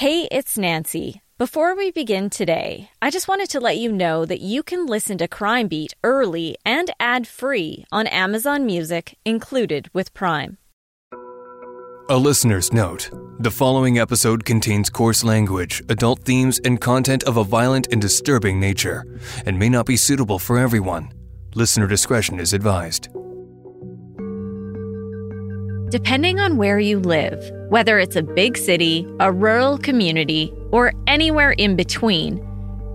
Hey, it's Nancy. Before we begin today, I just wanted to let you know that you can listen to Crime Beat early and ad free on Amazon Music, included with Prime. A listener's note the following episode contains coarse language, adult themes, and content of a violent and disturbing nature, and may not be suitable for everyone. Listener discretion is advised. Depending on where you live, whether it's a big city, a rural community, or anywhere in between,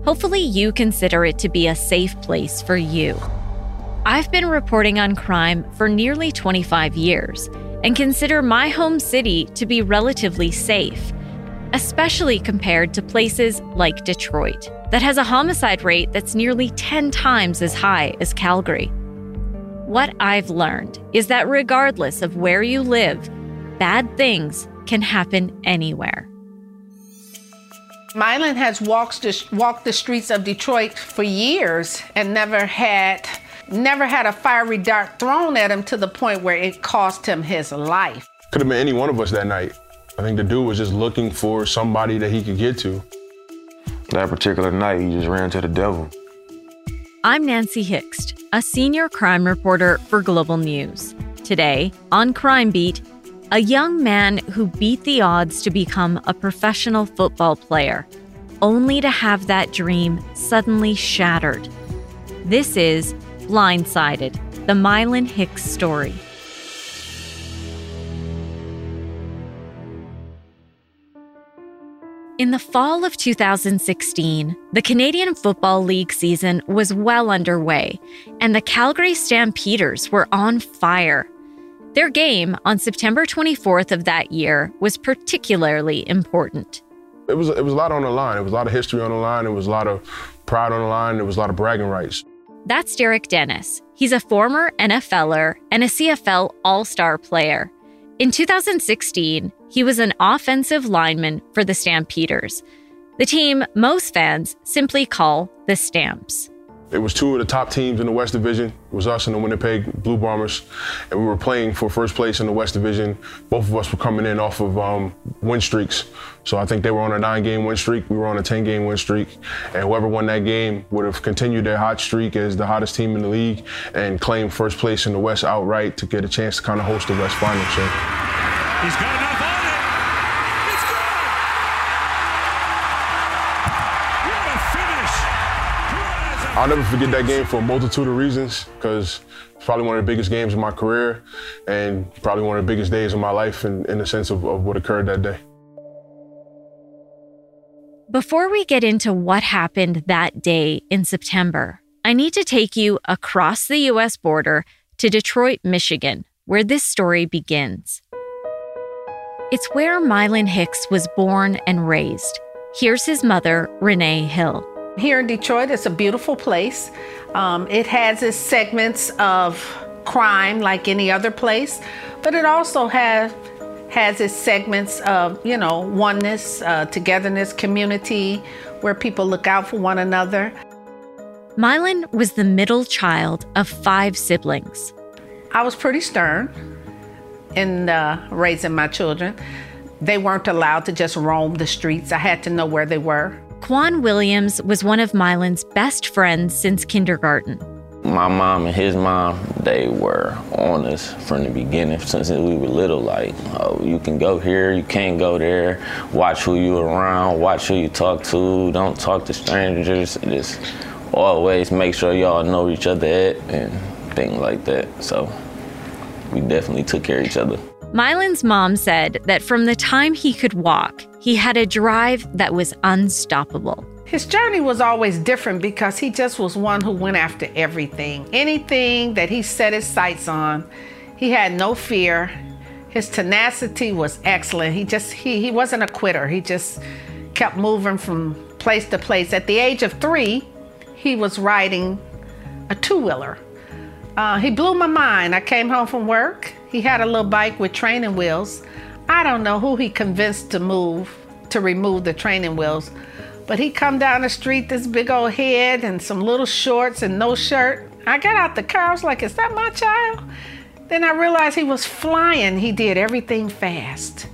hopefully you consider it to be a safe place for you. I've been reporting on crime for nearly 25 years and consider my home city to be relatively safe, especially compared to places like Detroit, that has a homicide rate that's nearly 10 times as high as Calgary. What I've learned is that regardless of where you live, bad things can happen anywhere. Mylan has walked the, walked the streets of Detroit for years and never had never had a fiery dart thrown at him to the point where it cost him his life. Could have been any one of us that night. I think the dude was just looking for somebody that he could get to. That particular night, he just ran to the devil. I'm Nancy Hixt, a senior crime reporter for Global News. Today, on Crime Beat, a young man who beat the odds to become a professional football player, only to have that dream suddenly shattered. This is Blindsided, the Mylan Hicks story. In the fall of 2016, the Canadian Football League season was well underway, and the Calgary Stampeders were on fire. Their game on September 24th of that year was particularly important. It was, it was a lot on the line. It was a lot of history on the line. It was a lot of pride on the line. It was a lot of bragging rights. That's Derek Dennis. He's a former NFLer and a CFL All Star player. In 2016, he was an offensive lineman for the Stampeders, the team most fans simply call the Stamps. It was two of the top teams in the West Division. It was us and the Winnipeg Blue Bombers, and we were playing for first place in the West Division. Both of us were coming in off of um, win streaks. So I think they were on a nine-game win streak. We were on a 10-game win streak, and whoever won that game would have continued their hot streak as the hottest team in the league and claimed first place in the West outright to get a chance to kind of host the West Final. So. He's got enough I'll never forget that game for a multitude of reasons because it's probably one of the biggest games of my career and probably one of the biggest days of my life in, in the sense of, of what occurred that day. Before we get into what happened that day in September, I need to take you across the US border to Detroit, Michigan, where this story begins. It's where Mylan Hicks was born and raised. Here's his mother, Renee Hill. Here in Detroit, it's a beautiful place. Um, it has its segments of crime like any other place, but it also has has its segments of you know oneness, uh, togetherness, community, where people look out for one another. Mylan was the middle child of five siblings. I was pretty stern in uh, raising my children. They weren't allowed to just roam the streets. I had to know where they were. Quan Williams was one of Mylan's best friends since kindergarten. My mom and his mom, they were on us from the beginning since we were little. Like, oh, you can go here, you can't go there. Watch who you around, watch who you talk to. Don't talk to strangers. Just always make sure y'all know each other at and things like that. So we definitely took care of each other. Mylan's mom said that from the time he could walk, he had a drive that was unstoppable. His journey was always different because he just was one who went after everything. Anything that he set his sights on, he had no fear. His tenacity was excellent. He just he he wasn't a quitter. He just kept moving from place to place. At the age of three, he was riding a two-wheeler. Uh, he blew my mind. I came home from work. He had a little bike with training wheels. I don't know who he convinced to move to remove the training wheels, but he come down the street, this big old head and some little shorts and no shirt. I got out the car. I was like, "Is that my child?" Then I realized he was flying. He did everything fast.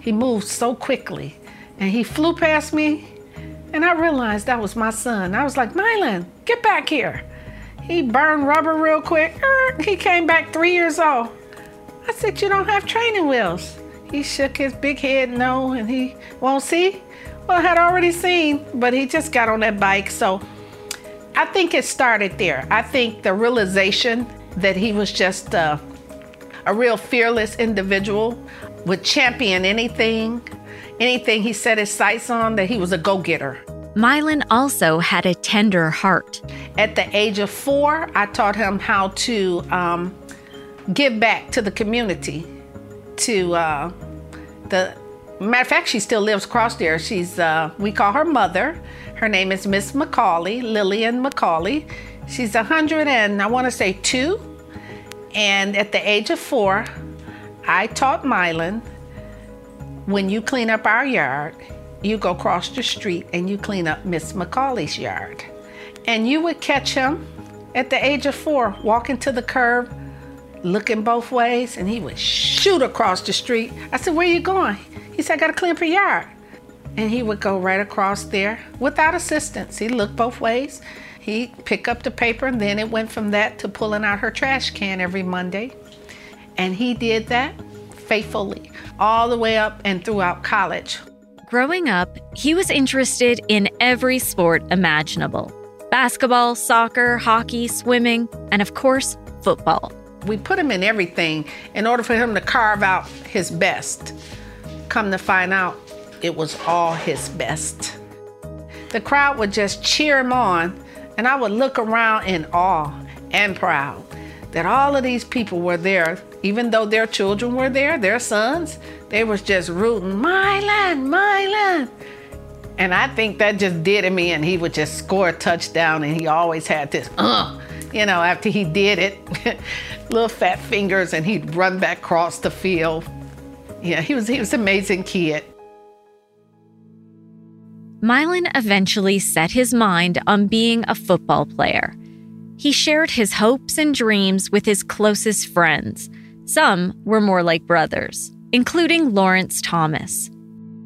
He moved so quickly. And he flew past me, and I realized that was my son. I was like, Mylan, get back here. He burned rubber real quick. Er, he came back three years old. I said, You don't have training wheels. He shook his big head no, and he won't see. Well, I had already seen, but he just got on that bike. So I think it started there. I think the realization that he was just uh, a real fearless individual, would champion anything, anything he set his sights on, that he was a go getter. Mylan also had a tender heart. At the age of four, I taught him how to um, give back to the community. To uh, the matter of fact, she still lives across there. She's uh, we call her mother. Her name is Miss McCauley, Lillian McCauley. She's a hundred and I want to say two. And at the age of four, I taught Mylan when you clean up our yard, you go across the street and you clean up Miss McCauley's yard. And you would catch him at the age of four walking to the curb, looking both ways, and he would shoot across the street. I said, Where you going? He said, I gotta clean up your yard. And he would go right across there without assistance. He looked both ways. He'd pick up the paper, and then it went from that to pulling out her trash can every Monday. And he did that faithfully all the way up and throughout college. Growing up, he was interested in every sport imaginable basketball, soccer, hockey, swimming, and of course, football. We put him in everything in order for him to carve out his best. Come to find out, it was all his best. The crowd would just cheer him on, and I would look around in awe and proud that all of these people were there, even though their children were there, their sons, they was just rooting, Mylan, Mylan. And I think that just did him in. He would just score a touchdown and he always had this, uh, you know, after he did it, little fat fingers and he'd run back across the field. Yeah, he was he was an amazing kid. Mylan eventually set his mind on being a football player. He shared his hopes and dreams with his closest friends. Some were more like brothers, including Lawrence Thomas.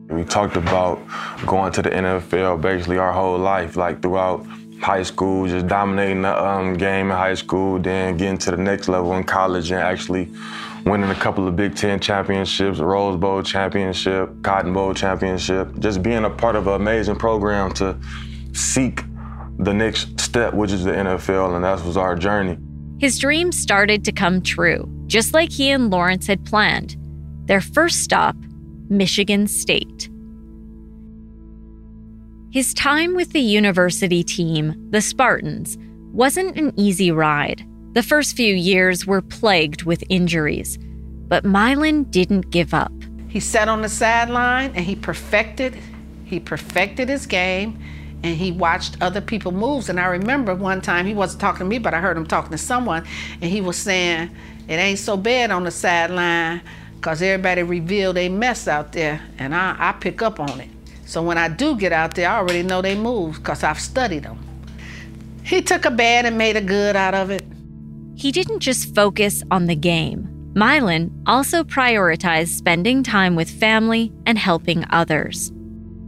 We talked about going to the NFL basically our whole life, like throughout high school, just dominating the um, game in high school, then getting to the next level in college and actually winning a couple of Big Ten championships, Rose Bowl championship, Cotton Bowl championship, just being a part of an amazing program to seek the next step, which is the NFL, and that was our journey. His dreams started to come true, just like he and Lawrence had planned. Their first stop, Michigan State. His time with the university team, the Spartans, wasn't an easy ride. The first few years were plagued with injuries, but Mylan didn't give up. He sat on the sideline and he perfected he perfected his game and he watched other people moves and I remember one time he wasn't talking to me but I heard him talking to someone and he was saying it ain't so bad on the sideline cuz everybody revealed they mess out there and I, I pick up on it. So when I do get out there I already know they moves cuz I've studied them. He took a bad and made a good out of it. He didn't just focus on the game. Mylan also prioritized spending time with family and helping others.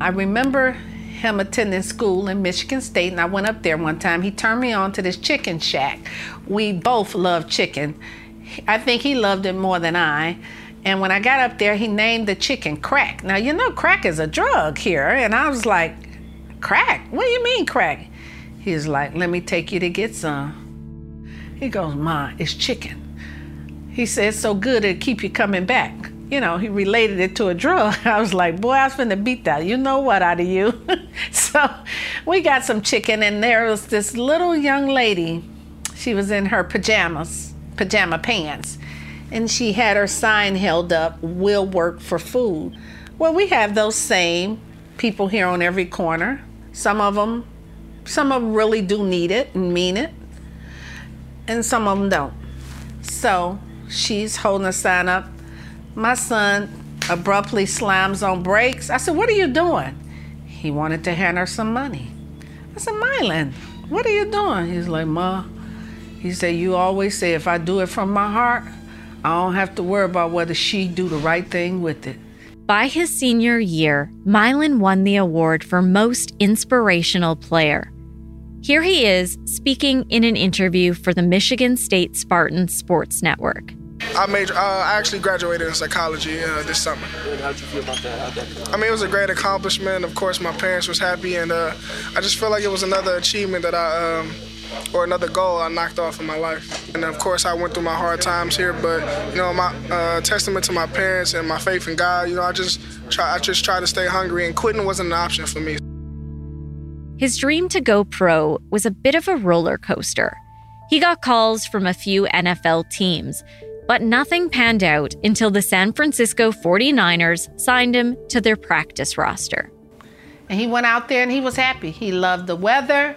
I remember him attending school in Michigan State, and I went up there one time. He turned me on to this chicken shack. We both love chicken. I think he loved it more than I. And when I got up there, he named the chicken crack. Now, you know, crack is a drug here. And I was like, crack? What do you mean, crack? He's like, let me take you to get some. He goes, Ma, it's chicken. He said, so good it'll keep you coming back. You know, he related it to a drug. I was like, boy, I was finna beat that. You know what out of you. so we got some chicken, and there was this little young lady. She was in her pajamas, pajama pants, and she had her sign held up, will work for food. Well, we have those same people here on every corner. Some of them, some of them really do need it and mean it and some of them don't. So she's holding a sign up. My son abruptly slams on brakes. I said, What are you doing? He wanted to hand her some money. I said, Mylan, what are you doing? He's like, Ma, he said, You always say if I do it from my heart, I don't have to worry about whether she do the right thing with it. By his senior year, Mylan won the award for Most Inspirational Player. Here he is speaking in an interview for the Michigan State Spartan Sports Network. I major. Uh, I actually graduated in psychology uh, this summer. How'd you feel about that? I mean, it was a great accomplishment. Of course, my parents was happy, and uh, I just feel like it was another achievement that I, um, or another goal I knocked off in my life. And of course, I went through my hard times here, but you know, my uh, testament to my parents and my faith in God. You know, I just try. I just try to stay hungry, and quitting wasn't an option for me. His dream to go pro was a bit of a roller coaster. He got calls from a few NFL teams, but nothing panned out until the San Francisco 49ers signed him to their practice roster. And he went out there and he was happy. He loved the weather,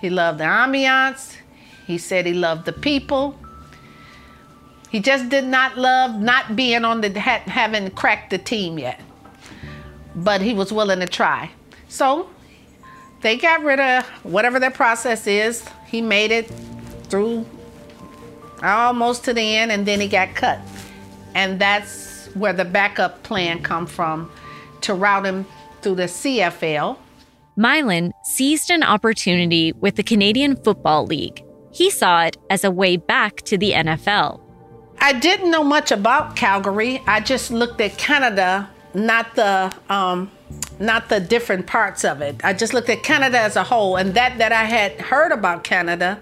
he loved the ambiance, he said he loved the people. He just did not love not being on the, having cracked the team yet. But he was willing to try. So they got rid of whatever their process is. He made it through almost to the end, and then he got cut. And that's where the backup plan come from to route him through the CFL. Mylan seized an opportunity with the Canadian Football League. He saw it as a way back to the NFL. I didn't know much about Calgary. I just looked at Canada, not the um, not the different parts of it. I just looked at Canada as a whole, and that that I had heard about Canada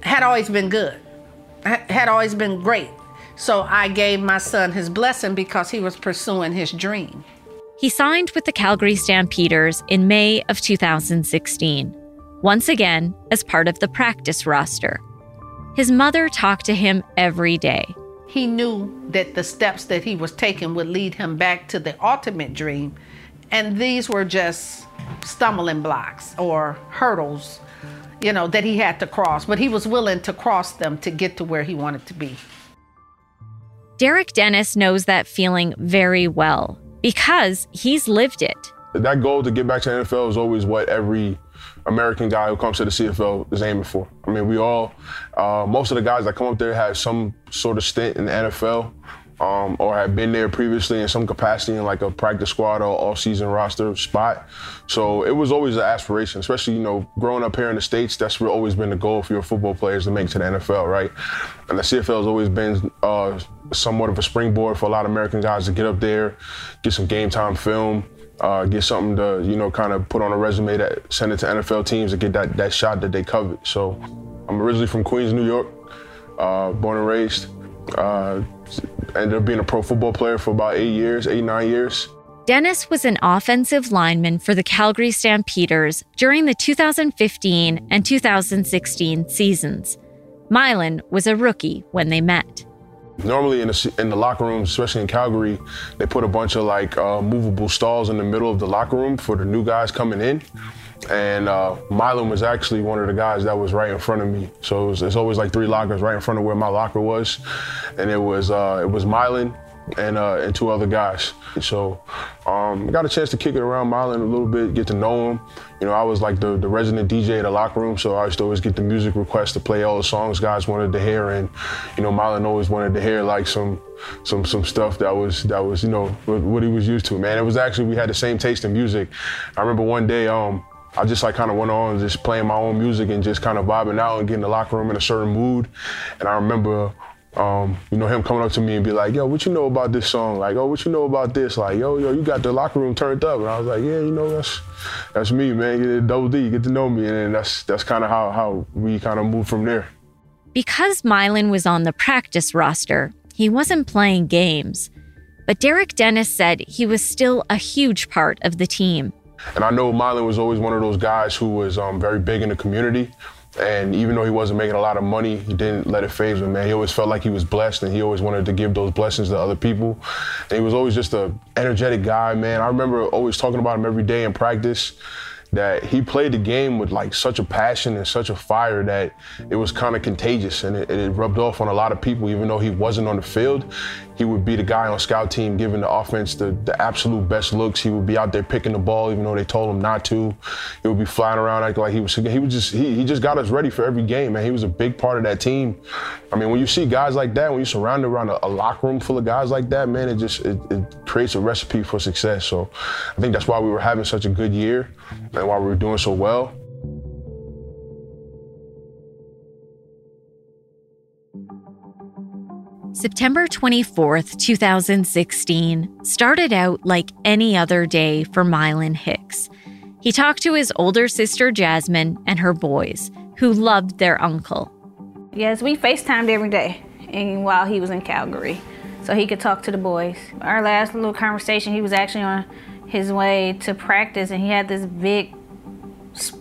had always been good, had always been great. So I gave my son his blessing because he was pursuing his dream. He signed with the Calgary Stampeders in May of 2016, once again as part of the practice roster. His mother talked to him every day. He knew that the steps that he was taking would lead him back to the ultimate dream and these were just stumbling blocks or hurdles, you know, that he had to cross, but he was willing to cross them to get to where he wanted to be. Derek Dennis knows that feeling very well because he's lived it. That goal to get back to the NFL is always what every American guy who comes to the CFL is aiming for. I mean, we all, uh, most of the guys that come up there have some sort of stint in the NFL um, or had been there previously in some capacity in like a practice squad or all-season roster spot. So it was always an aspiration, especially you know growing up here in the states. That's always been the goal for your football players to make it to the NFL, right? And the CFL has always been uh, somewhat of a springboard for a lot of American guys to get up there, get some game time film. Uh, get something to you know kind of put on a resume that send it to NFL teams to get that that shot that they covet. So I'm originally from Queens, New York, uh, born and raised. Uh, ended up being a pro football player for about eight years, eight, nine years. Dennis was an offensive lineman for the Calgary Stampeders during the 2015 and 2016 seasons. Mylan was a rookie when they met. Normally in the, in the locker rooms, especially in Calgary, they put a bunch of like uh, movable stalls in the middle of the locker room for the new guys coming in. And uh, was actually one of the guys that was right in front of me. So it was, it's always like three lockers right in front of where my locker was, and it was uh, it was Mylan and uh, and two other guys. So um, I got a chance to kick it around Mylan a little bit, get to know him. You know, I was like the, the resident DJ in the locker room, so I used to always get the music requests to play all the songs guys wanted to hear, and you know, Mylan always wanted to hear like some some some stuff that was that was you know what he was used to. Man, it was actually we had the same taste in music. I remember one day. Um, I just like kind of went on just playing my own music and just kind of vibing out and getting the locker room in a certain mood. And I remember, um, you know, him coming up to me and be like, "Yo, what you know about this song? Like, oh, what you know about this? Like, yo, yo, you got the locker room turned up." And I was like, "Yeah, you know, that's that's me, man. Get double D, get to know me." And that's that's kind of how how we kind of moved from there. Because Mylan was on the practice roster, he wasn't playing games. But Derek Dennis said he was still a huge part of the team. And I know Mylan was always one of those guys who was um, very big in the community. And even though he wasn't making a lot of money, he didn't let it phase him, man. He always felt like he was blessed and he always wanted to give those blessings to other people. And he was always just an energetic guy, man. I remember always talking about him every day in practice that he played the game with like such a passion and such a fire that it was kind of contagious and it, it, rubbed off on a lot of people even though he wasn't on the field He would be the guy on scout team giving the offense the, the absolute best looks. He would be out there picking the ball even though they told him not to. He would be flying around acting like he was. He was just he, he just got us ready for every game, man. He was a big part of that team. I mean, when you see guys like that, when you're surrounded around a, a locker room full of guys like that, man, it just it, it creates a recipe for success. So I think that's why we were having such a good year and why we were doing so well. September 24th, 2016, started out like any other day for Mylan Hicks. He talked to his older sister Jasmine and her boys, who loved their uncle. Yes, we FaceTimed every day and while he was in Calgary, so he could talk to the boys. Our last little conversation, he was actually on his way to practice and he had this big,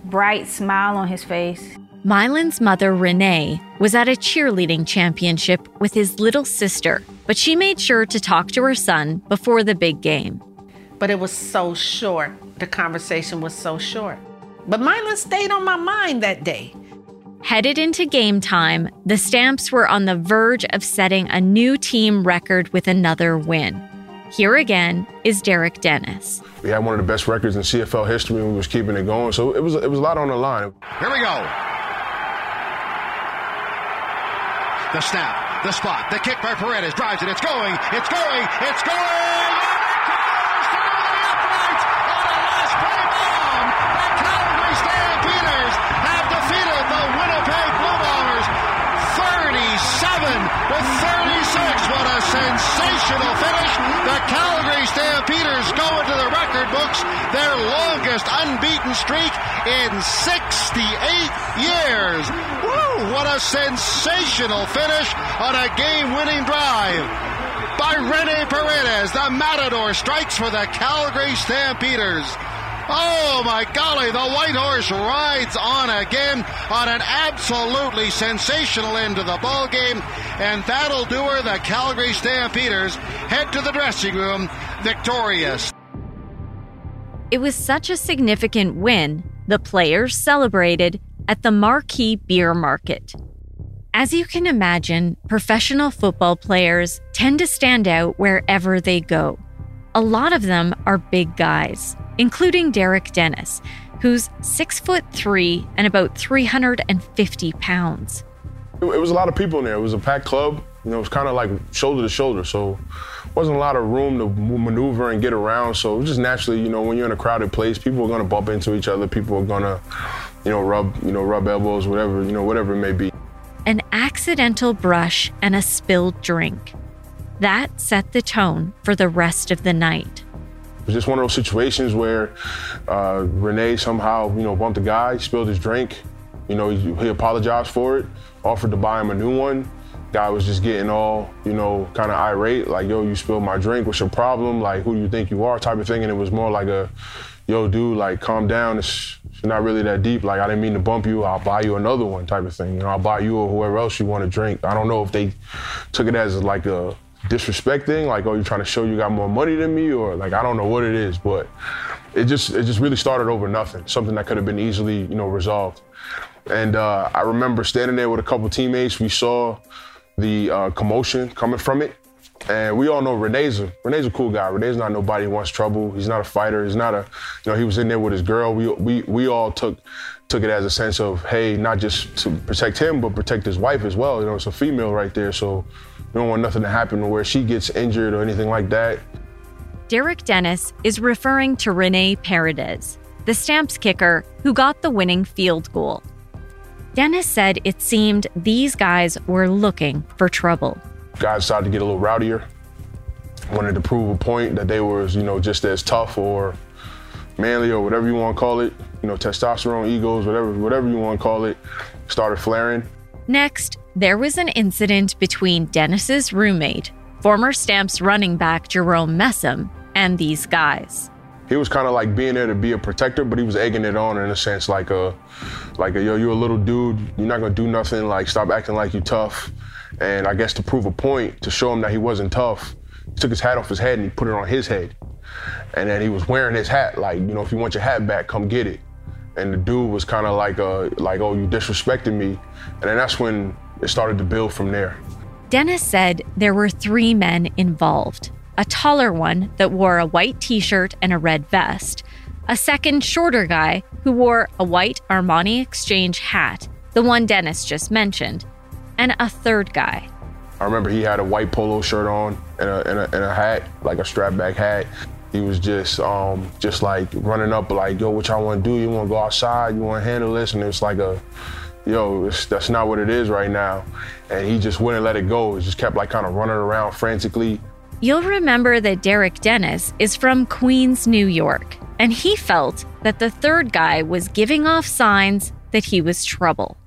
bright smile on his face. Mylan's mother, Renee, was at a cheerleading championship with his little sister, but she made sure to talk to her son before the big game. But it was so short. The conversation was so short. But Mylan stayed on my mind that day. Headed into game time, the Stamps were on the verge of setting a new team record with another win. Here again is Derek Dennis. We had one of the best records in CFL history and we was keeping it going. So it was it was a lot on the line. Here we go. The snap, the spot, the kick by Paredes drives it. It's going, it's going, it's going. with 36. What a sensational finish. The Calgary Stampeders go into the record books, their longest unbeaten streak in 68 years. Woo! What a sensational finish on a game-winning drive by Rene Paredes. The Matador strikes for the Calgary Stampeders. Oh my golly, the White Horse rides on again on an absolutely sensational end to the ball game, and that'll do her. The Calgary Stampeders head to the dressing room victorious. It was such a significant win, the players celebrated at the Marquee Beer Market. As you can imagine, professional football players tend to stand out wherever they go. A lot of them are big guys including Derek Dennis, who's six foot three and about 350 pounds. It was a lot of people in there. It was a packed club. You know, it was kind of like shoulder to shoulder. So wasn't a lot of room to maneuver and get around. So it was just naturally, you know, when you're in a crowded place, people are going to bump into each other. People are going to, you know, rub, you know, rub elbows, whatever, you know, whatever it may be. An accidental brush and a spilled drink. That set the tone for the rest of the night It was just one of those situations where uh, Rene somehow, you know, bumped a guy, spilled his drink. You know, he, he apologized for it, offered to buy him a new one. Guy was just getting all, you know, kind of irate, like, yo, you spilled my drink. What's your problem? Like, who do you think you are? Type of thing. And it was more like a, yo, dude, like, calm down. It's, it's not really that deep. Like, I didn't mean to bump you. I'll buy you another one, type of thing. You know, I'll buy you or whoever else you want to drink. I don't know if they took it as like a disrespecting, like, oh, you're trying to show you got more money than me, or like I don't know what it is, but it just it just really started over nothing, something that could have been easily you know resolved. And uh, I remember standing there with a couple teammates. We saw the uh, commotion coming from it, and we all know Rene's a Rene's a cool guy. Rene's not nobody who wants trouble. He's not a fighter. He's not a you know he was in there with his girl. We we we all took took it as a sense of hey, not just to protect him, but protect his wife as well. You know, it's a female right there, so we don't want nothing to happen where she gets injured or anything like that. Derek Dennis is referring to Rene Paredes, the Stamps kicker who got the winning field goal. Dennis said it seemed these guys were looking for trouble. Guys started to get a little rowdier, wanted to prove a point that they were, you know, just as tough or manly or whatever you want to call it. You know, testosterone, egos, whatever, whatever you want to call it, started flaring. Next, there was an incident between Dennis's roommate, former Stamps running back Jerome Messam, and these guys. He was kind of like being there to be a protector, but he was egging it on in a sense, like a, like a yo, you're a little dude, you're not gonna do nothing, like stop acting like you tough. And I guess to prove a point, to show him that he wasn't tough, he took his hat off his head and he put it on his head. And then he was wearing his hat, like, you know, if you want your hat back, come get it and the dude was kind of like, uh, like, oh, you disrespected me, and then that's when it started to build from there. Dennis said there were three men involved a taller one that wore a white t shirt and a red vest, a second shorter guy who wore a white Armani Exchange hat, the one Dennis just mentioned, and a third guy. I remember he had a white polo shirt on and a, and a, and a hat, like a strap back hat. He was just um, just like running up like, yo, what y'all want to do? You want to go outside? You want to handle this? And it's like a, yo, that's not what it is right now. And he just wouldn't let it go. He just kept like kind of running around frantically. You'll remember that Derek Dennis is from Queens, New York, and he felt that the third guy was giving off signs that he was trouble.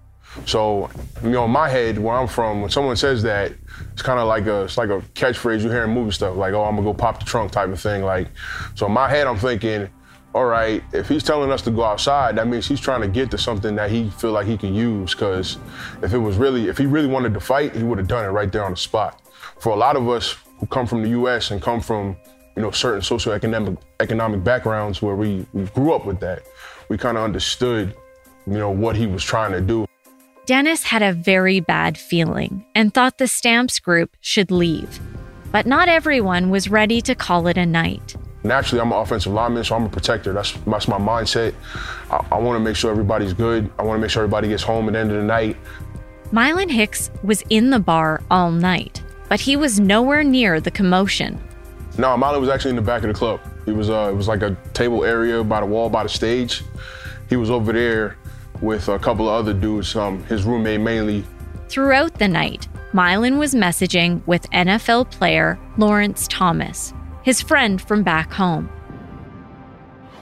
So, you know, in my head, where I'm from, when someone says that, it's kind of like a it's like a catchphrase you hear in movie stuff, like, "Oh, I'm gonna go pop the trunk" type of thing. Like, so in my head, I'm thinking, all right, if he's telling us to go outside, that means he's trying to get to something that he feel like he can use. Because if it was really, if he really wanted to fight, he would have done it right there on the spot. For a lot of us who come from the U.S. and come from, you know, certain socioeconomic economic backgrounds where we, we grew up with that, we kind of understood, you know, what he was trying to do. Dennis had a very bad feeling and thought the Stamps group should leave. But not everyone was ready to call it a night. Naturally, I'm an offensive lineman, so I'm a protector. That's, that's my mindset. I, I want to make sure everybody's good. I want to make sure everybody gets home at the end of the night. Mylan Hicks was in the bar all night, but he was nowhere near the commotion. No, Mylan was actually in the back of the club. He was, uh, it was like a table area by the wall, by the stage. He was over there with a couple of other dudes, um, his roommate mainly. Throughout the night, Mylan was messaging with NFL player Lawrence Thomas, his friend from back home.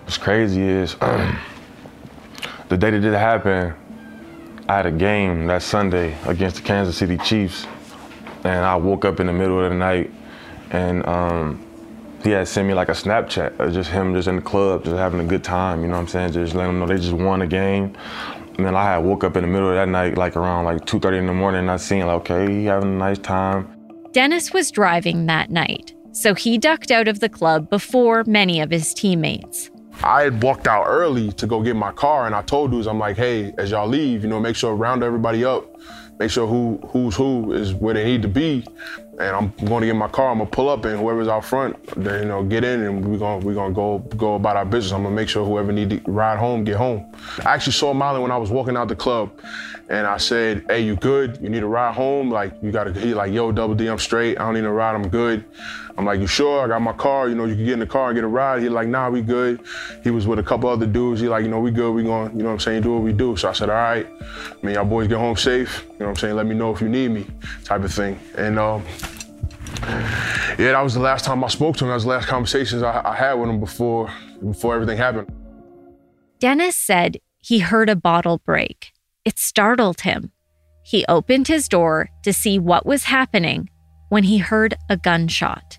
What's crazy is um, the day that did happen, I had a game that Sunday against the Kansas City Chiefs, and I woke up in the middle of the night, and um, he had sent me like a Snapchat of just him just in the club, just having a good time, you know what I'm saying? Just letting them know they just won a game. And then I had woke up in the middle of that night, like around like 2.30 in the morning, and I seen like, okay, he having a nice time. Dennis was driving that night, so he ducked out of the club before many of his teammates. I had walked out early to go get my car, and I told dudes, I'm like, hey, as y'all leave, you know, make sure round everybody up, make sure who who's who is where they need to be, and I'm going to get my car. I'm gonna pull up, and whoever's out front, then you know, get in, and we're gonna we're gonna go go about our business. I'm gonna make sure whoever need to ride home get home. I actually saw Molly when I was walking out the club, and I said, "Hey, you good? You need a ride home? Like you gotta." He like, "Yo, Double D, I'm straight. I don't need a ride. I'm good." I'm like, "You sure? I got my car. You know, you can get in the car and get a ride." He like, "Nah, we good." He was with a couple other dudes. He like, "You know, we good. We going, you know what I'm saying? Do what we do." So I said, "All right, I mean, y'all boys get home safe. You know what I'm saying? Let me know if you need me, type of thing." And um, yeah, that was the last time I spoke to him. That was the last conversations I, I had with him before before everything happened. Dennis said he heard a bottle break. It startled him. He opened his door to see what was happening when he heard a gunshot.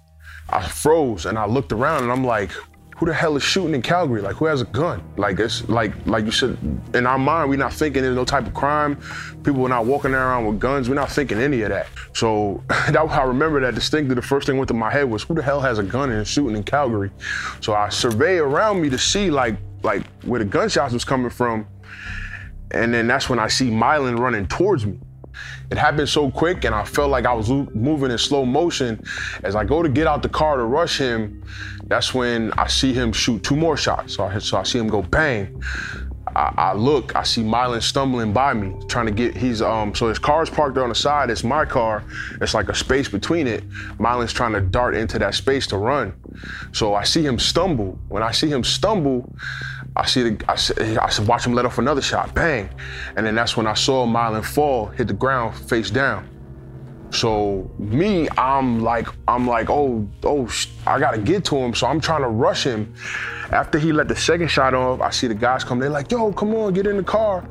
I froze and I looked around and I'm like, who the hell is shooting in Calgary? Like, who has a gun? Like, it's like, like you said, in our mind, we're not thinking there's no type of crime. People are not walking around with guns. We're not thinking any of that. So that I remember that distinctly. The first thing went to my head was, who the hell has a gun and is shooting in Calgary? So I survey around me to see like, like where the gunshots was coming from. And then that's when I see Mylan running towards me. It happened so quick, and I felt like I was moving in slow motion. As I go to get out the car to rush him, that's when I see him shoot two more shots. So I, so I see him go bang. I, look, I see Mylan stumbling by me, trying to get. He's um. So his car's parked there on the side. It's my car. It's like a space between it. Mylan's trying to dart into that space to run. So I see him stumble. When I see him stumble, I see the, I, I watch him let off another shot, bang, and then that's when I saw Mylan fall, hit the ground face down. So me, I'm like, I'm like, oh, oh, I gotta get to him. So I'm trying to rush him. After he let the second shot off, I see the guys come. They're like, yo, come on, get in the car.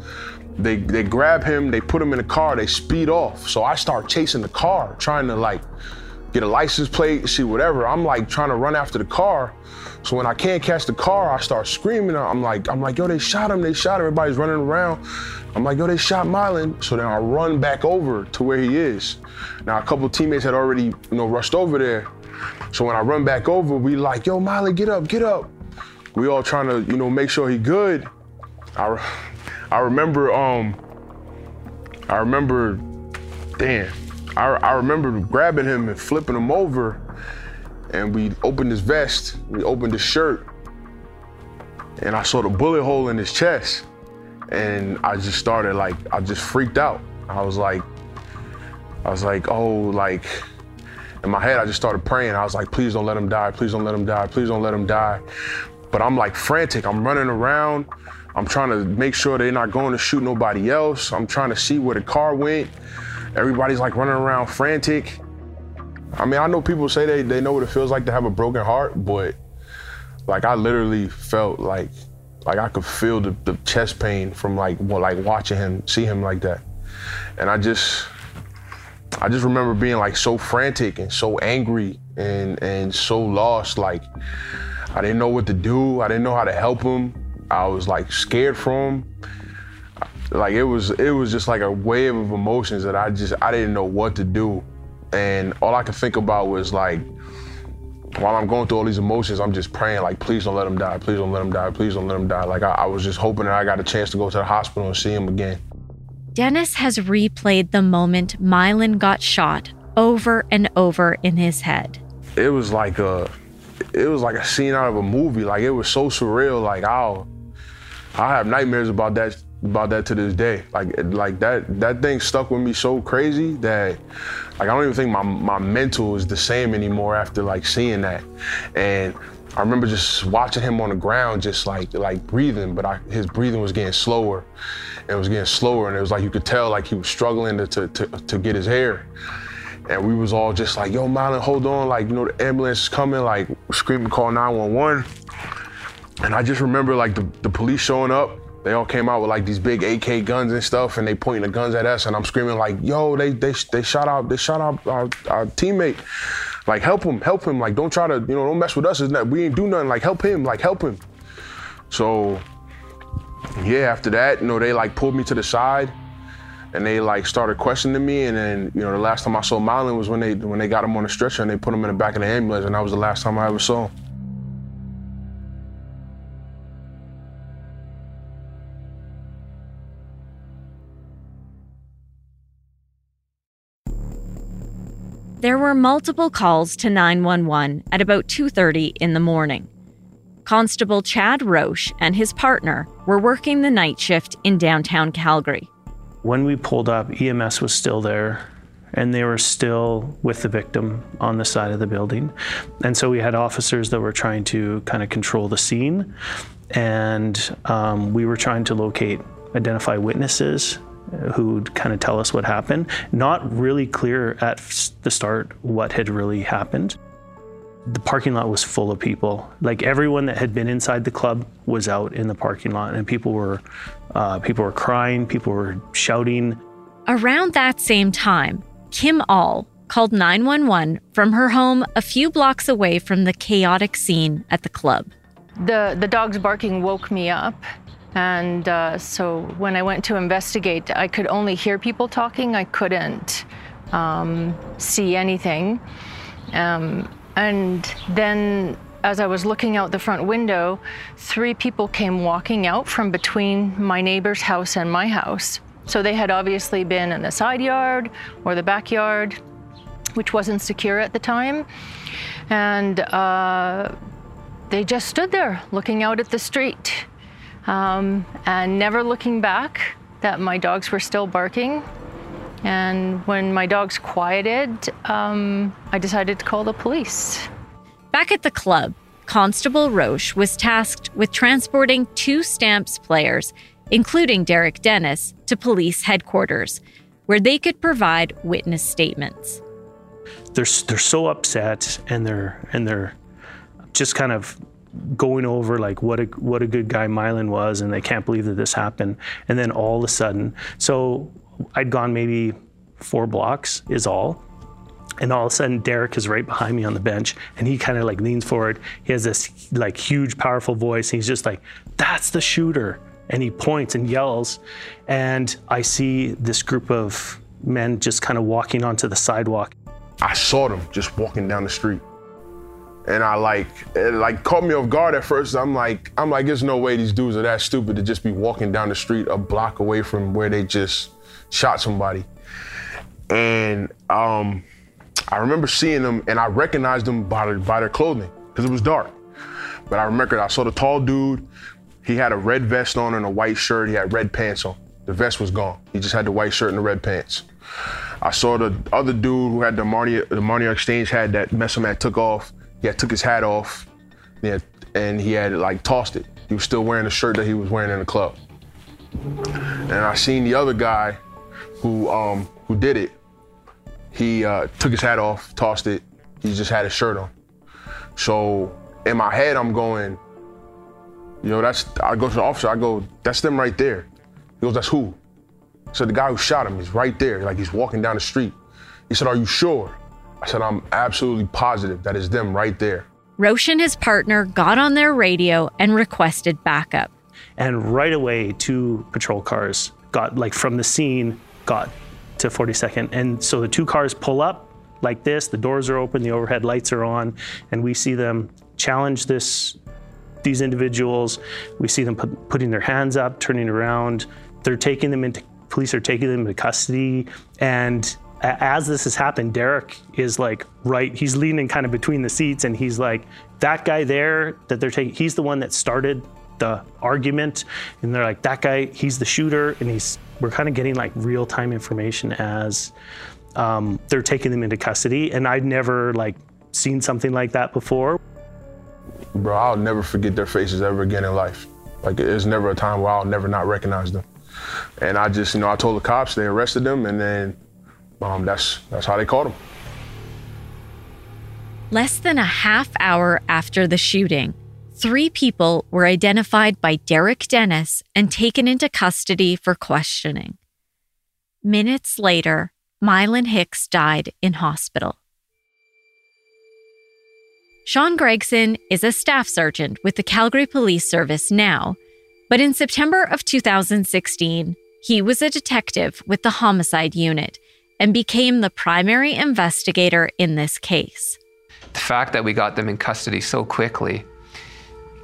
They they grab him, they put him in the car, they speed off. So I start chasing the car, trying to like get a license plate, see whatever. I'm like trying to run after the car. So when I can't catch the car, I start screaming. I'm like, I'm like, yo, they shot him, they shot him. Everybody's running around. I'm like, yo, they shot Mylan. So then I run back over to where he is. Now a couple teammates had already, you know, rushed over there. So when I run back over, we like, yo, Mylan, get up, get up. We all trying to, you know, make sure he good. I, I remember, um, I remember, damn, I, I remember grabbing him and flipping him over, and we opened his vest, we opened his shirt, and I saw the bullet hole in his chest. And I just started like, I just freaked out. I was like, I was like, oh, like, in my head, I just started praying. I was like, please don't let him die. Please don't let him die. Please don't let him die. But I'm like frantic. I'm running around. I'm trying to make sure they're not going to shoot nobody else. I'm trying to see where the car went. Everybody's like running around frantic. I mean, I know people say they, they know what it feels like to have a broken heart, but like I literally felt like like I could feel the, the chest pain from like well, like watching him, see him like that. And I just I just remember being like so frantic and so angry and and so lost. Like I didn't know what to do. I didn't know how to help him. I was like scared for him. Like it was it was just like a wave of emotions that I just I didn't know what to do. And all I could think about was like while I'm going through all these emotions, I'm just praying like, please don't let him die. Please don't let him die. Please don't let him die. Like I, I was just hoping that I got a chance to go to the hospital and see him again. Dennis has replayed the moment Mylan got shot over and over in his head. It was like a it was like a scene out of a movie. Like it was so surreal. Like I'll I have nightmares about that about that to this day. Like like that that thing stuck with me so crazy that like I don't even think my my mental is the same anymore after like seeing that. And I remember just watching him on the ground, just like like breathing, but I, his breathing was getting slower, and it was getting slower, and it was like you could tell like he was struggling to to, to, to get his hair. And we was all just like, yo, Mylan, hold on, like, you know, the ambulance is coming, like, screaming, call 911. And I just remember, like, the, the police showing up. They all came out with, like, these big AK guns and stuff, and they pointing the guns at us, and I'm screaming, like, yo, they they, they shot out, they shot out our, our teammate. Like, help him, help him. Like, don't try to, you know, don't mess with us. It's not, we ain't do nothing. Like, help him, like, help him. So, yeah, after that, you know, they, like, pulled me to the side and they like started questioning me. And then you know the last time I saw Mylan was when they when they got him on the stretcher and they put him in the back of the ambulance, and that was the last time I ever saw him. There were multiple calls to 911 at about 2:30 in the morning. Constable Chad Roche and his partner were working the night shift in downtown Calgary. When we pulled up, EMS was still there and they were still with the victim on the side of the building. And so we had officers that were trying to kind of control the scene and um, we were trying to locate, identify witnesses who'd kind of tell us what happened. Not really clear at the start what had really happened. The parking lot was full of people. Like everyone that had been inside the club was out in the parking lot, and people were uh, people were crying, people were shouting. Around that same time, Kim All called 911 from her home a few blocks away from the chaotic scene at the club. The the dog's barking woke me up, and uh, so when I went to investigate, I could only hear people talking. I couldn't um, see anything. Um, and then as I was looking out the front window, three people came walking out from between my neighbor's house and my house. So they had obviously been in the side yard or the backyard, which wasn't secure at the time. And uh, they just stood there looking out at the street um, and never looking back that my dogs were still barking. And when my dogs quieted, um, I decided to call the police. Back at the club, Constable Roche was tasked with transporting two Stamps players, including Derek Dennis, to police headquarters, where they could provide witness statements. They're they're so upset and they're and they're just kind of going over like what a what a good guy Mylan was, and they can't believe that this happened. And then all of a sudden, so I'd gone maybe four blocks is all. And all of a sudden, Derek is right behind me on the bench, and he kind of like leans forward. He has this like huge, powerful voice. and he's just like, "That's the shooter!" And he points and yells, and I see this group of men just kind of walking onto the sidewalk. I saw them just walking down the street, and I like it like caught me off guard at first. I'm like, I'm like, there's no way these dudes are that stupid to just be walking down the street a block away from where they just shot somebody. and um, I remember seeing them, and I recognized them by their, by their clothing because it was dark. But I remember I saw the tall dude. He had a red vest on and a white shirt. He had red pants on. The vest was gone. He just had the white shirt and the red pants. I saw the other dude who had the Armani, the Armani Exchange had that Messa Man took off. He took his hat off, yeah, and he had like tossed it. He was still wearing the shirt that he was wearing in the club. And I seen the other guy who um, who did it. He uh, took his hat off, tossed it. He just had his shirt on. So in my head, I'm going, you know, that's I go to the officer. I go, that's them right there. He goes, that's who? So the guy who shot him is right there, like he's walking down the street. He said, Are you sure? I said, I'm absolutely positive that it's them right there. Roche and his partner got on their radio and requested backup. And right away, two patrol cars got, like, from the scene, got to 42nd. And so the two cars pull up like this, the doors are open, the overhead lights are on, and we see them challenge this these individuals. We see them put, putting their hands up, turning around. They're taking them into police are taking them into custody. And as this has happened, Derek is like right. He's leaning kind of between the seats, and he's like, that guy there that they're taking. He's the one that started the argument, and they're like, that guy. He's the shooter, and he's. We're kind of getting like real time information as um, they're taking them into custody, and I'd never like seen something like that before. Bro, I'll never forget their faces ever again in life. Like, there's never a time where I'll never not recognize them. And I just, you know, I told the cops, they arrested them, and then um, that's that's how they caught him. Less than a half hour after the shooting, three people were identified by Derek Dennis and taken into custody for questioning. Minutes later, Mylan Hicks died in hospital. Sean Gregson is a staff sergeant with the Calgary Police Service now, but in September of 2016, he was a detective with the homicide unit and became the primary investigator in this case. The fact that we got them in custody so quickly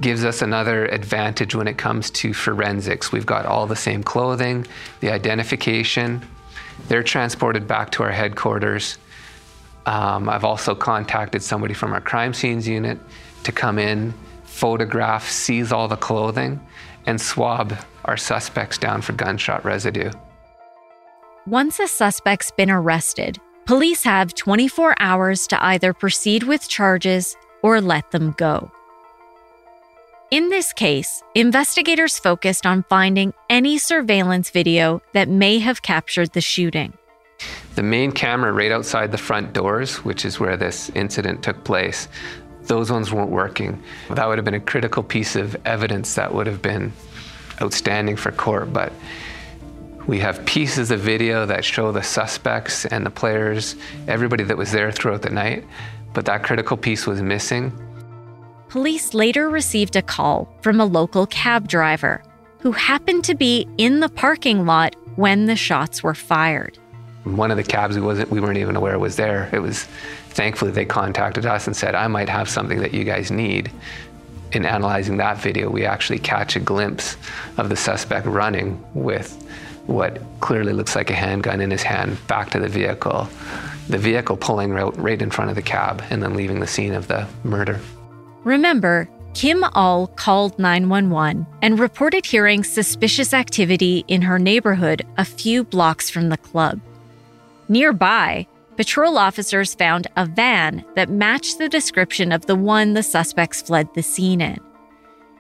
gives us another advantage when it comes to forensics. We've got all the same clothing, the identification. They're transported back to our headquarters. Um, I've also contacted somebody from our crime scenes unit to come in, photograph, seize all the clothing, and swab our suspects down for gunshot residue. Once a suspect's been arrested, police have 24 hours to either proceed with charges or let them go. In this case, investigators focused on finding any surveillance video that may have captured the shooting. The main camera right outside the front doors, which is where this incident took place, those ones weren't working. That would have been a critical piece of evidence that would have been outstanding for court, but we have pieces of video that show the suspects and the players, everybody that was there throughout the night, but that critical piece was missing. Police later received a call from a local cab driver who happened to be in the parking lot when the shots were fired. One of the cabs we wasn't we weren't even aware was there. It was thankfully they contacted us and said, I might have something that you guys need. In analyzing that video, we actually catch a glimpse of the suspect running with what clearly looks like a handgun in his hand back to the vehicle. The vehicle pulling right, right in front of the cab and then leaving the scene of the murder. Remember, Kim Ull called 911 and reported hearing suspicious activity in her neighborhood a few blocks from the club. Nearby, patrol officers found a van that matched the description of the one the suspects fled the scene in.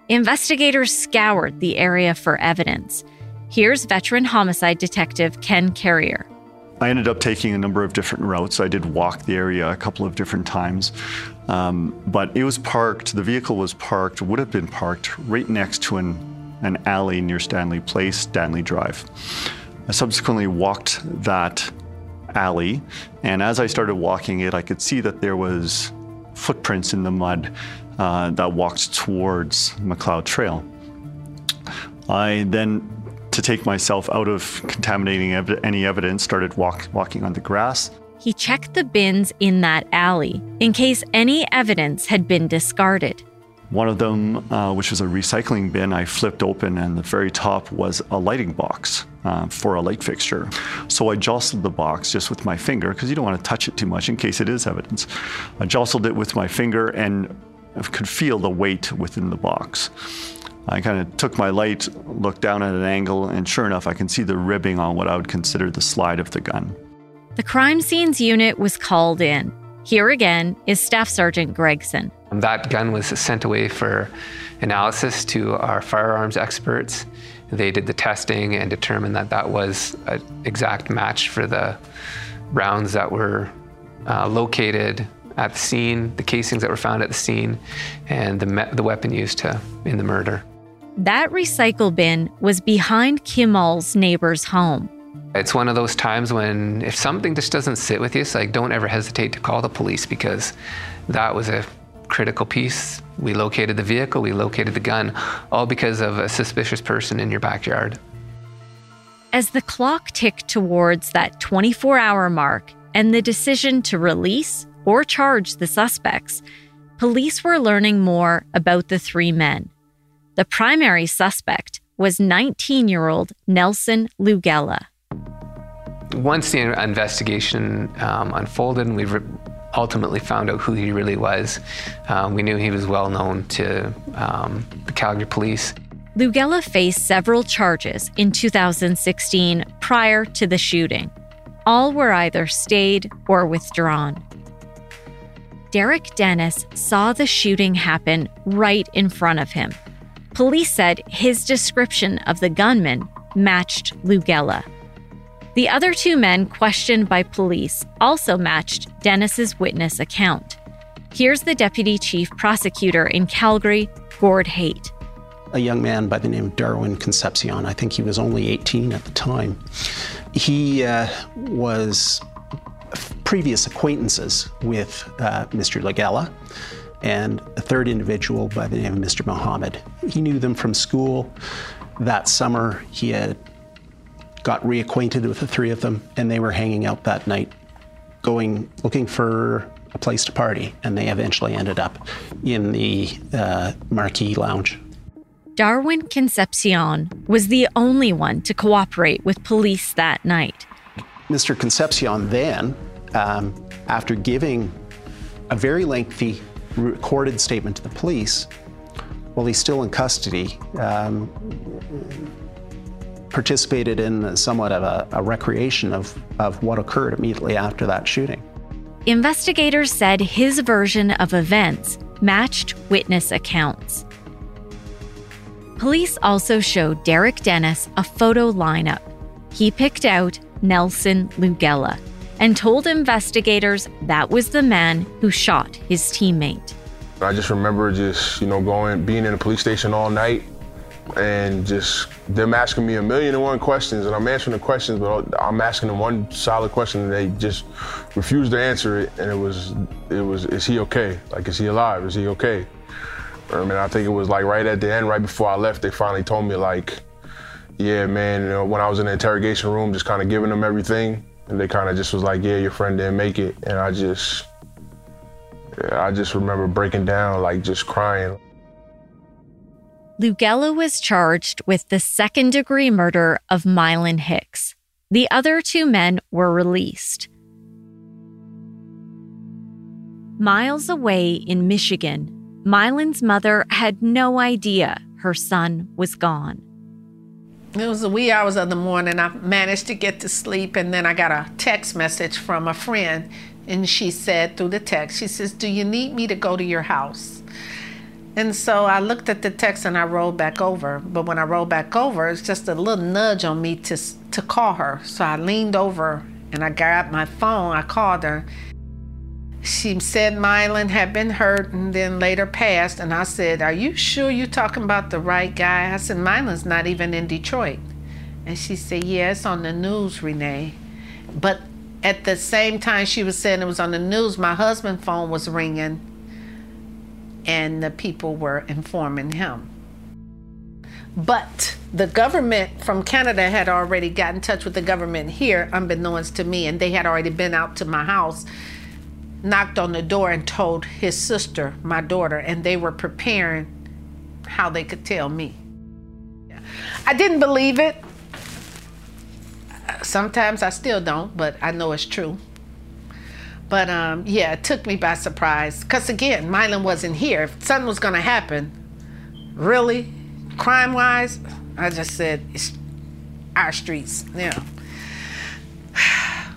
Investigators scoured the area for evidence. Here's veteran homicide detective Ken Carrier. I ended up taking a number of different routes. I did walk the area a couple of different times. Um, but it was parked, the vehicle was parked, would have been parked right next to an, an alley near Stanley Place, Stanley Drive. I subsequently walked that alley, and as I started walking it, I could see that there was footprints in the mud uh, that walked towards Macleod Trail. I then, to take myself out of contaminating ev- any evidence, started walk- walking on the grass. He checked the bins in that alley in case any evidence had been discarded. One of them, uh, which was a recycling bin, I flipped open, and the very top was a lighting box. uh, for a light fixture. So I jostled the box just with my finger because you don't want to touch it too much in case it is evidence. I jostled it with my finger and could feel the weight within the box. I kind of took my light, looked down at an angle, and sure enough, I can see the ribbing on what I would consider the slide of the gun. The crime scenes unit was called in. Here again is Staff Sergeant Gregson. That gun was sent away for analysis to our firearms experts. They did the testing and determined that that was an exact match for the rounds that were uh, located at the scene, the casings that were found at the scene, and the, me- the weapon used to, in the murder. That recycle bin was behind Kimmall's neighbor's home. It's one of those times when if something just doesn't sit with you, it's like don't ever hesitate to call the police because that was a critical piece. We located the vehicle, we located the gun, all because of a suspicious person in your backyard. As the clock ticked towards that 24 hour mark and the decision to release or charge the suspects, police were learning more about the three men. The primary suspect was 19 year old Nelson Lugela. Once the investigation um, unfolded and we re- ultimately found out who he really was, um, we knew he was well known to um, the Calgary police. Lugela faced several charges in 2016 prior to the shooting. All were either stayed or withdrawn. Derek Dennis saw the shooting happen right in front of him. Police said his description of the gunman matched Lugela. The other two men questioned by police also matched Dennis's witness account. Here's the deputy chief prosecutor in Calgary, Gord Haight. A young man by the name of Darwin Concepcion, I think he was only 18 at the time. He uh, was previous acquaintances with uh, Mr. Lugela and a third individual by the name of Mr. Mohammed. He knew them from school. That summer, he had got reacquainted with the three of them, and they were hanging out that night, going looking for a place to party, and they eventually ended up in the uh, Marquee Lounge. Darwin Concepcion was the only one to cooperate with police that night. Mr. Concepcion then, um, after giving a very lengthy recorded statement to the police, while he's still in custody, um, participated in somewhat of a, a recreation of, of what occurred immediately after that shooting. Investigators said his version of events matched witness accounts. Police also showed Derek Dennis a photo lineup. He picked out Nelson Lugela and told investigators that was the man who shot his teammate. I just remember just, you know, going, being in the police station all night and just them asking me a million and one questions and I'm answering the questions, but I'm asking them one solid question and they just refused to answer it. And it was, it was, is he okay? Like, is he alive? Is he okay? I mean, I think it was like right at the end, right before I left, they finally told me like, yeah, man, you know, when I was in the interrogation room, just kind of giving them everything. And they kind of just was like, yeah, your friend didn't make it. And I just, I just remember breaking down, like just crying. Lugela was charged with the second degree murder of Mylan Hicks. The other two men were released. Miles away in Michigan, Mylan's mother had no idea her son was gone. It was the wee hours of the morning. I managed to get to sleep, and then I got a text message from a friend, and she said through the text, she says, "Do you need me to go to your house?" And so I looked at the text and I rolled back over. But when I rolled back over, it's just a little nudge on me to to call her. So I leaned over and I grabbed my phone. I called her. She said Mylan had been hurt and then later passed. And I said, Are you sure you're talking about the right guy? I said, Mylan's not even in Detroit. And she said, Yeah, it's on the news, Rene. But at the same time she was saying it was on the news, my husband's phone was ringing and the people were informing him. But the government from Canada had already got in touch with the government here, unbeknownst to me, and they had already been out to my house, knocked on the door, and told his sister, my daughter, and they were preparing how they could tell me. I didn't believe it. Sometimes I still don't, but I know it's true. But um, yeah, it took me by surprise. Because again, Mylan wasn't here. If something was going to happen, really, crime wise, I just said, it's our streets, yeah.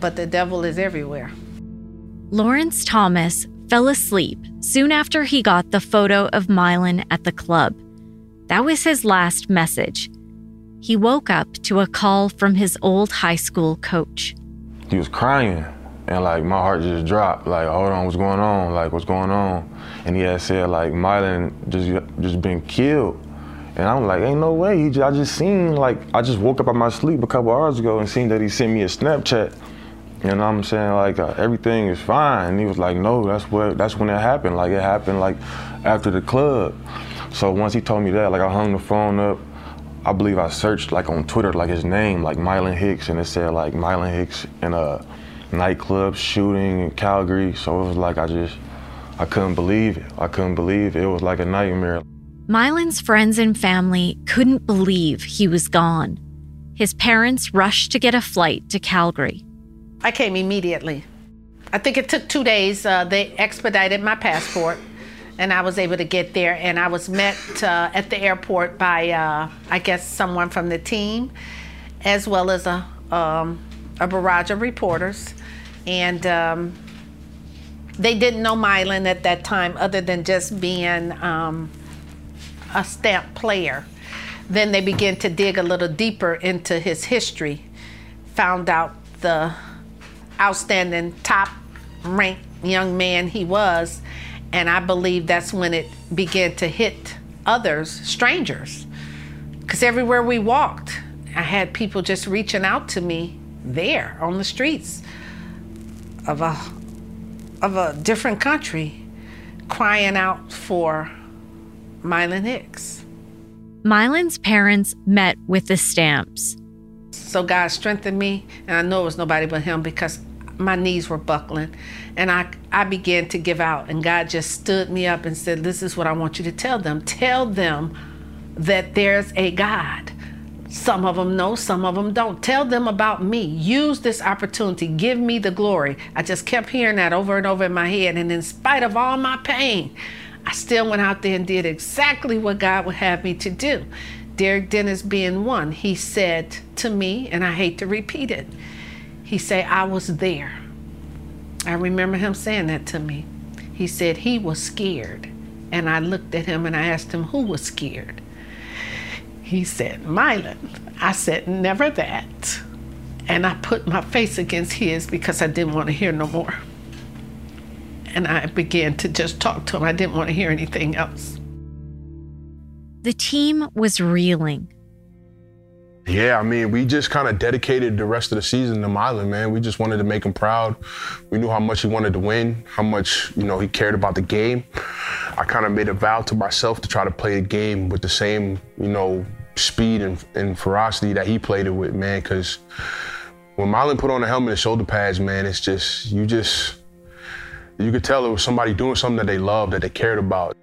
But the devil is everywhere. Lawrence Thomas fell asleep soon after he got the photo of Mylan at the club. That was his last message. He woke up to a call from his old high school coach. He was crying, and like my heart just dropped. Like, hold on, what's going on? Like, what's going on? And he had said like Mylan just just been killed. And I'm like, ain't no way. Just, I just seen like I just woke up out my sleep a couple hours ago and seen that he sent me a Snapchat. You know what I'm saying? Like uh, everything is fine. And he was like, no, that's what that's when it happened. Like it happened like after the club. So once he told me that, like I hung the phone up. I believe I searched like on Twitter like his name, like Mylan Hicks, and it said like Mylan Hicks in a nightclub shooting in Calgary. So it was like I just I couldn't believe it. I couldn't believe it. It was like a nightmare. Mylan's friends and family couldn't believe he was gone. His parents rushed to get a flight to Calgary. I came immediately. I think it took two days. Uh, they expedited my passport, and I was able to get there. And I was met uh, at the airport by, uh, I guess, someone from the team, as well as a, um, a barrage of reporters. And um, they didn't know Mylan at that time, other than just being um, a stamp player. Then they began to dig a little deeper into his history, found out the outstanding top ranked young man he was. And I believe that's when it began to hit others, strangers. Because everywhere we walked, I had people just reaching out to me there on the streets of a, of a different country, crying out for Mylan Hicks. Mylan's parents met with the stamps. So God strengthened me, and I know it was nobody but Him because my knees were buckling, and I I began to give out, and God just stood me up and said, "This is what I want you to tell them. Tell them that there's a God." Some of them know, some of them don't. Tell them about me. Use this opportunity. Give me the glory. I just kept hearing that over and over in my head. And in spite of all my pain, I still went out there and did exactly what God would have me to do. Derek Dennis being one, he said to me, and I hate to repeat it, he said, I was there. I remember him saying that to me. He said he was scared. And I looked at him and I asked him who was scared. He said, Mylan. I said, never that. And I put my face against his because I didn't want to hear no more. And I began to just talk to him. I didn't want to hear anything else. The team was reeling. Yeah, I mean, we just kind of dedicated the rest of the season to Mylan, man. We just wanted to make him proud. We knew how much he wanted to win, how much, you know, he cared about the game. I kind of made a vow to myself to try to play the game with the same, you know, speed and, and ferocity that he played it with, man, because when Mylan put on the helmet and shoulder pads, man, it's just, you just, you could tell it was somebody doing something that they loved, that they cared about.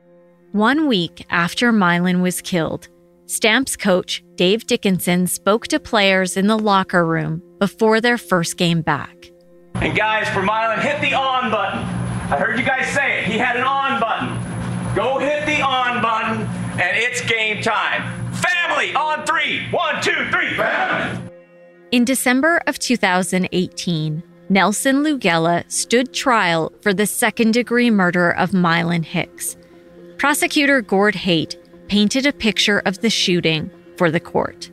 One week after Mylan was killed, Stamps coach Dave Dickenson spoke to players in the locker room before their first game back. And guys, for Mylan, hit the on button. I heard you guys say it. He had an on button. Go hit the on button, and it's game time. Family on three. One, two, three. Family. In December of 2018, Nelson Lugela stood trial for the second degree murder of Mylan Hicks. Prosecutor Gord Haight painted a picture of the shooting for the court.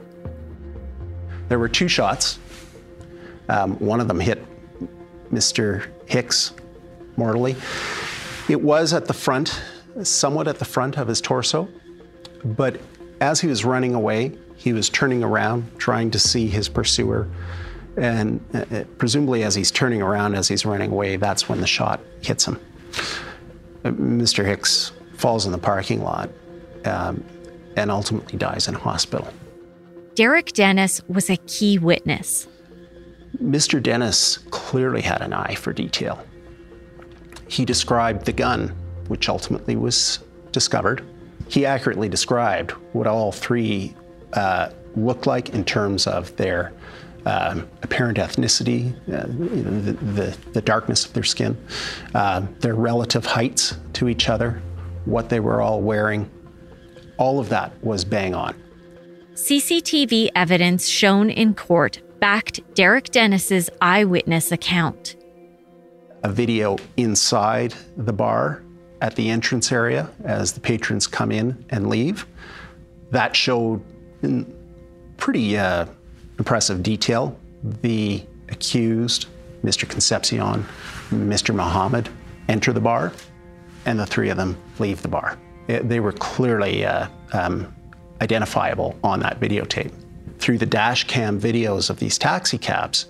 There were two shots. Um, one of them hit Mr. Hicks mortally. It was at the front, somewhat at the front of his torso, but as he was running away, he was turning around, trying to see his pursuer. And uh, presumably, as he's turning around, as he's running away, that's when the shot hits him. Uh, Mr. Hicks falls in the parking lot um, and ultimately dies in a hospital. Derek Dennis was a key witness. Mr. Dennis clearly had an eye for detail. He described the gun, which ultimately was discovered. He accurately described what all three uh, looked like in terms of their um, apparent ethnicity, uh, you know, the, the, the, darkness of their skin, uh, their relative heights to each other, what they were all wearing. All of that was bang on. CCTV evidence shown in court backed Derek Dennis's eyewitness account. A video inside the bar at the entrance area as the patrons come in and leave. That showed in pretty uh, impressive detail the accused, Mr. Concepcion, Mr. Muhammad, enter the bar, and the three of them leave the bar. It, they were clearly uh, um, identifiable on that videotape. Through the dash cam videos of these taxi cabs,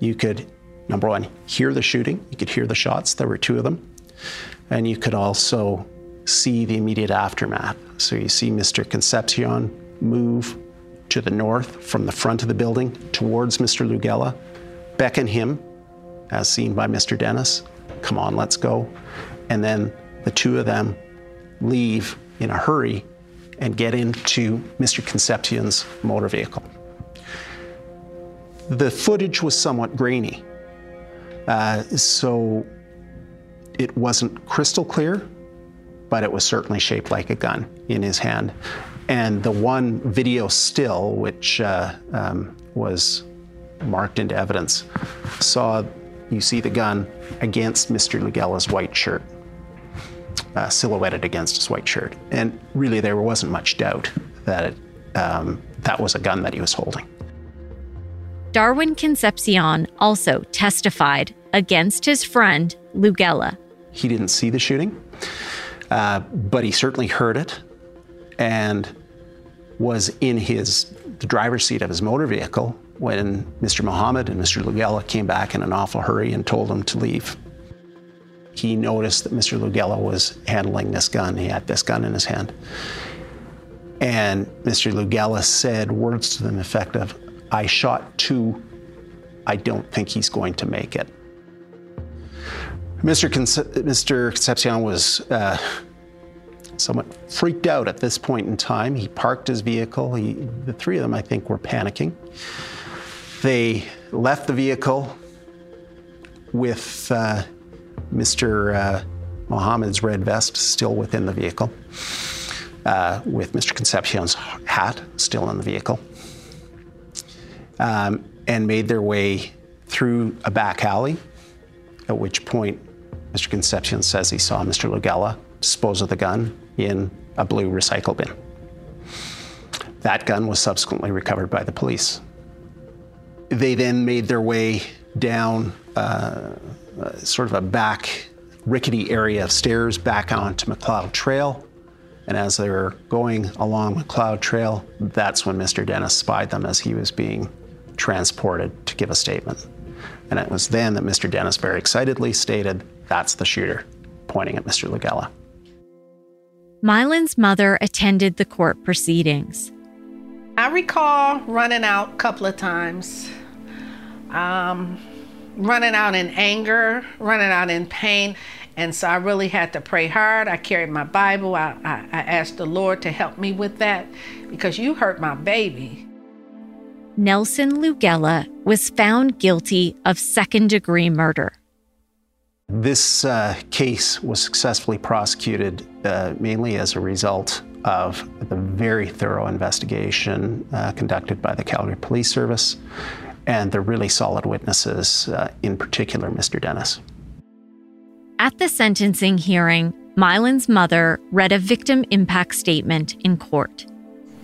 you could, number one, hear the shooting, you could hear the shots, there were two of them, and you could also see the immediate aftermath. So you see Mr. Concepcion move to the north from the front of the building towards Mr. Lugela, beckon him, as seen by Mr. Dennis, come on, let's go. And then the two of them leave in a hurry and get into Mr. Concepcion's motor vehicle. The footage was somewhat grainy, uh, so it wasn't crystal clear, but it was certainly shaped like a gun in his hand. And the one video still, which uh, um, was marked into evidence, saw you see the gun against Mr. Lugela's white shirt, uh, silhouetted against his white shirt. And really, there wasn't much doubt that it, um, that was a gun that he was holding. Darwin Concepcion also testified against his friend Lugela. He didn't see the shooting, uh, but he certainly heard it and was in his the driver's seat of his motor vehicle when Mr. Muhammad and Mr. Lugela came back in an awful hurry and told him to leave. He noticed that Mr. Lugela was handling this gun. He had this gun in his hand. And Mr. Lugela said words to the effect of, I shot two. I don't think he's going to make it. Mr. Conce- Mr. Concepcion was uh, somewhat freaked out at this point in time. He parked his vehicle. He, the three of them, I think, were panicking. They left the vehicle with uh, Mr. Uh, Mohammed's red vest still within the vehicle, uh, with Mr. Concepcion's hat still in the vehicle, um, and made their way through a back alley, at which point Mr. Concepcion says he saw Mr. Lugela dispose of the gun in a blue recycle bin. That gun was subsequently recovered by the police. They then made their way down uh, uh, sort of a back rickety area of stairs back onto Macleod Trail. And as they were going along Macleod Trail, that's when Mr. Dennis spied them as he was being transported to give a statement. And it was then that Mr. Dennis very excitedly stated, That's the shooter, pointing at Mr. Lugela. Mylan's mother attended the court proceedings. I recall running out a couple of times, um, running out in anger, running out in pain. And so I really had to pray hard. I carried my Bible. I, I, I asked the Lord to help me with that because you hurt my baby. Nelson Lugela was found guilty of second degree murder. This uh, case was successfully prosecuted uh, mainly as a result of the very thorough investigation uh, conducted by the Calgary Police Service and the really solid witnesses, uh, in particular, Mr. Dennis. At the sentencing hearing, Mylan's mother read a victim impact statement in court.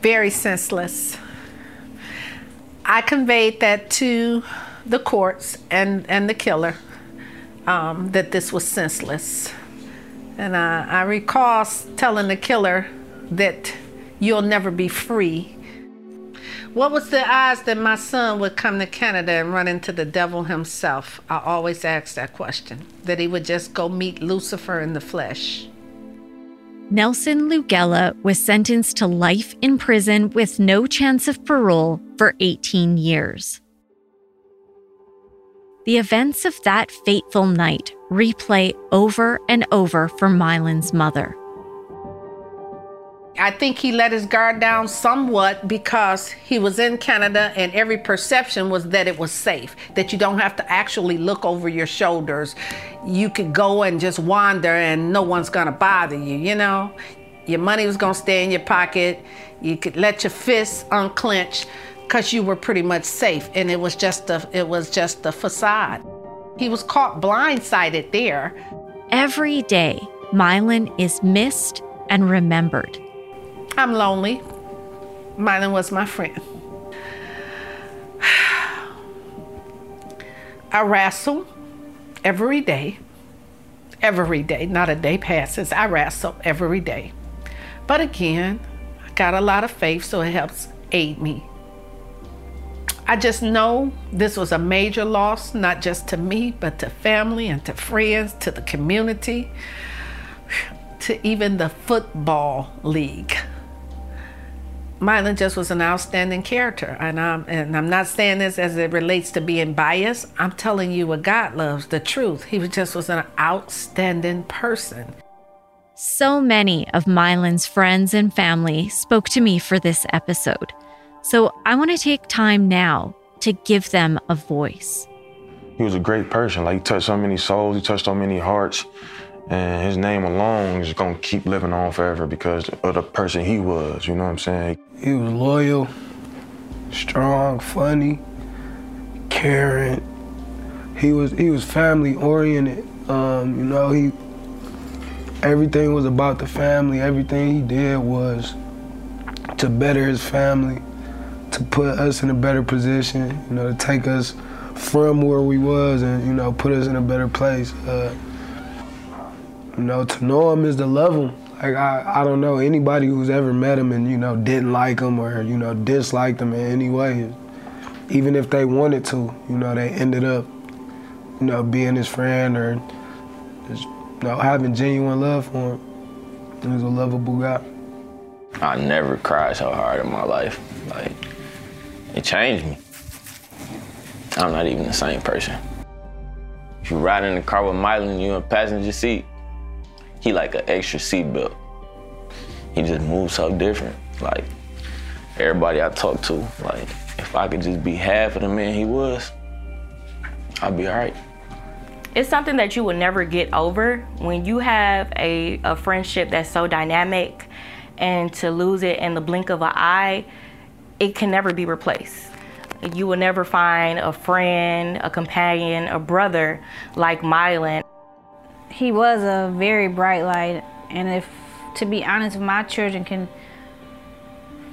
Very senseless. I conveyed that to the courts and, and the killer um, that this was senseless. And I, I recall telling the killer that you'll never be free. What was the odds that my son would come to Canada and run into the devil himself? I always ask that question. That he would just go meet Lucifer in the flesh. Nelson Lugela was sentenced to life in prison with no chance of parole for 18 years. The events of that fateful night replay over and over for Mylan's mother. I think he let his guard down somewhat because he was in Canada and every perception was that it was safe, that you don't have to actually look over your shoulders. You could go and just wander and no one's gonna bother you, you know? Your money was gonna stay in your pocket. You could let your fists unclench because you were pretty much safe and it was just a it was just a facade. He was caught blindsided there. Every day, Mylan is missed and remembered. I'm lonely. Mylan was my friend. I wrestle every day. Every day, not a day passes. I wrestle every day. But again, I got a lot of faith, so it helps aid me. I just know this was a major loss, not just to me, but to family and to friends, to the community, to even the football league. Mylan just was an outstanding character. And I'm, and I'm not saying this as it relates to being biased. I'm telling you what God loves, the truth. He just was an outstanding person. So many of Mylan's friends and family spoke to me for this episode. So I want to take time now to give them a voice. He was a great person. Like, he touched so many souls, he touched so many hearts. And his name alone is gonna keep living on forever because of the person he was, you know what I'm saying? He was loyal, strong, funny, caring. He was he was family oriented. Um, you know, he everything was about the family. Everything he did was to better his family, to put us in a better position, you know, to take us from where we was and, you know, put us in a better place. Uh, you know, to know him is to love him. Like I, I don't know anybody who's ever met him and you know didn't like him or you know disliked him in any way. Even if they wanted to, you know, they ended up, you know, being his friend or just you know having genuine love for him. He was a lovable guy. I never cried so hard in my life. Like it changed me. I'm not even the same person. If you ride in the car with Mylan, you in passenger seat, he like an extra seatbelt. He just moves so different. Like everybody I talk to, like if I could just be half of the man he was, I'd be all right. It's something that you will never get over when you have a, a friendship that's so dynamic and to lose it in the blink of an eye, it can never be replaced. You will never find a friend, a companion, a brother like Mylan he was a very bright light. And if, to be honest, my children can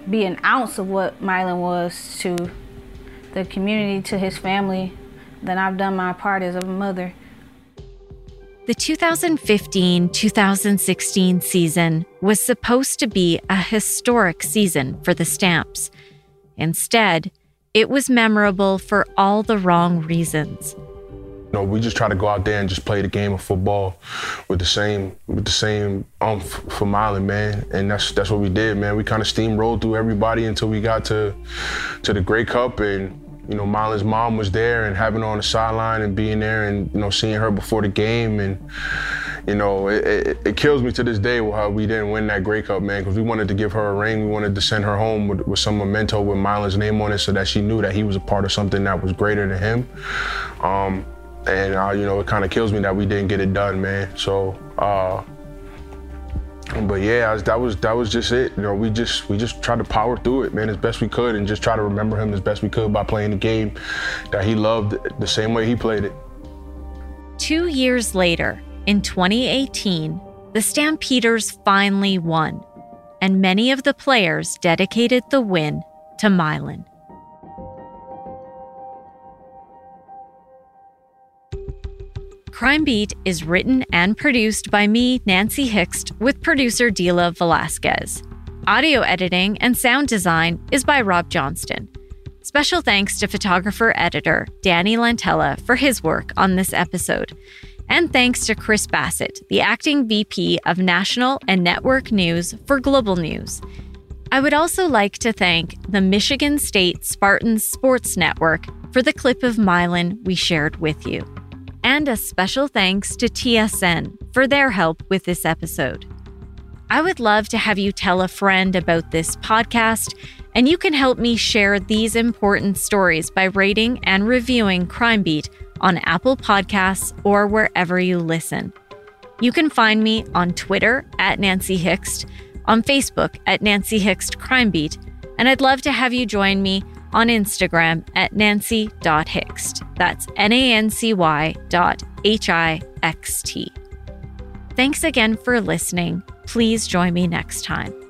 be an ounce of what Mylan was to the community, to his family, then I've done my part as a mother. The 2015 2016 season was supposed to be a historic season for the Stamps. Instead, it was memorable for all the wrong reasons. You know, we just try to go out there and just play the game of football with the same with the same umph for Mylan, man. And that's that's what we did, man. We kind of steamrolled through everybody until we got to to the Grey Cup and you know, Mylan's mom was there and having her on the sideline and being there and, you know, seeing her before the game. And, you know, it, it, it kills me to this day how we didn't win that Grey Cup, man, because we wanted to give her a ring. We wanted to send her home with, with some memento with Mylan's name on it so that she knew that he was a part of something that was greater than him. Um, and uh, you know it kind of kills me that we didn't get it done, man. So, uh, but yeah, that was that was just it. You know, we just we just tried to power through it, man, as best we could, and just try to remember him as best we could by playing the game that he loved the same way he played it. Two years later, in 2018, the Stampeders finally won, and many of the players dedicated the win to Mylan. Crime Beat is written and produced by me, Nancy Hixt, with producer Dila Velasquez. Audio editing and sound design is by Rob Johnston. Special thanks to photographer editor Danny Lantella for his work on this episode. And thanks to Chris Bassett, the acting VP of National and Network News for Global News. I would also like to thank the Michigan State Spartans Sports Network for the clip of Mylan we shared with you and a special thanks to TSN for their help with this episode. I would love to have you tell a friend about this podcast, and you can help me share these important stories by rating and reviewing Crime Beat on Apple Podcasts or wherever you listen. You can find me on Twitter at Nancy Hixt, on Facebook at Nancy Hixt Crime Beat, and I'd love to have you join me on Instagram at nancy.hixt. That's N A N C Y dot H I X T. Thanks again for listening. Please join me next time.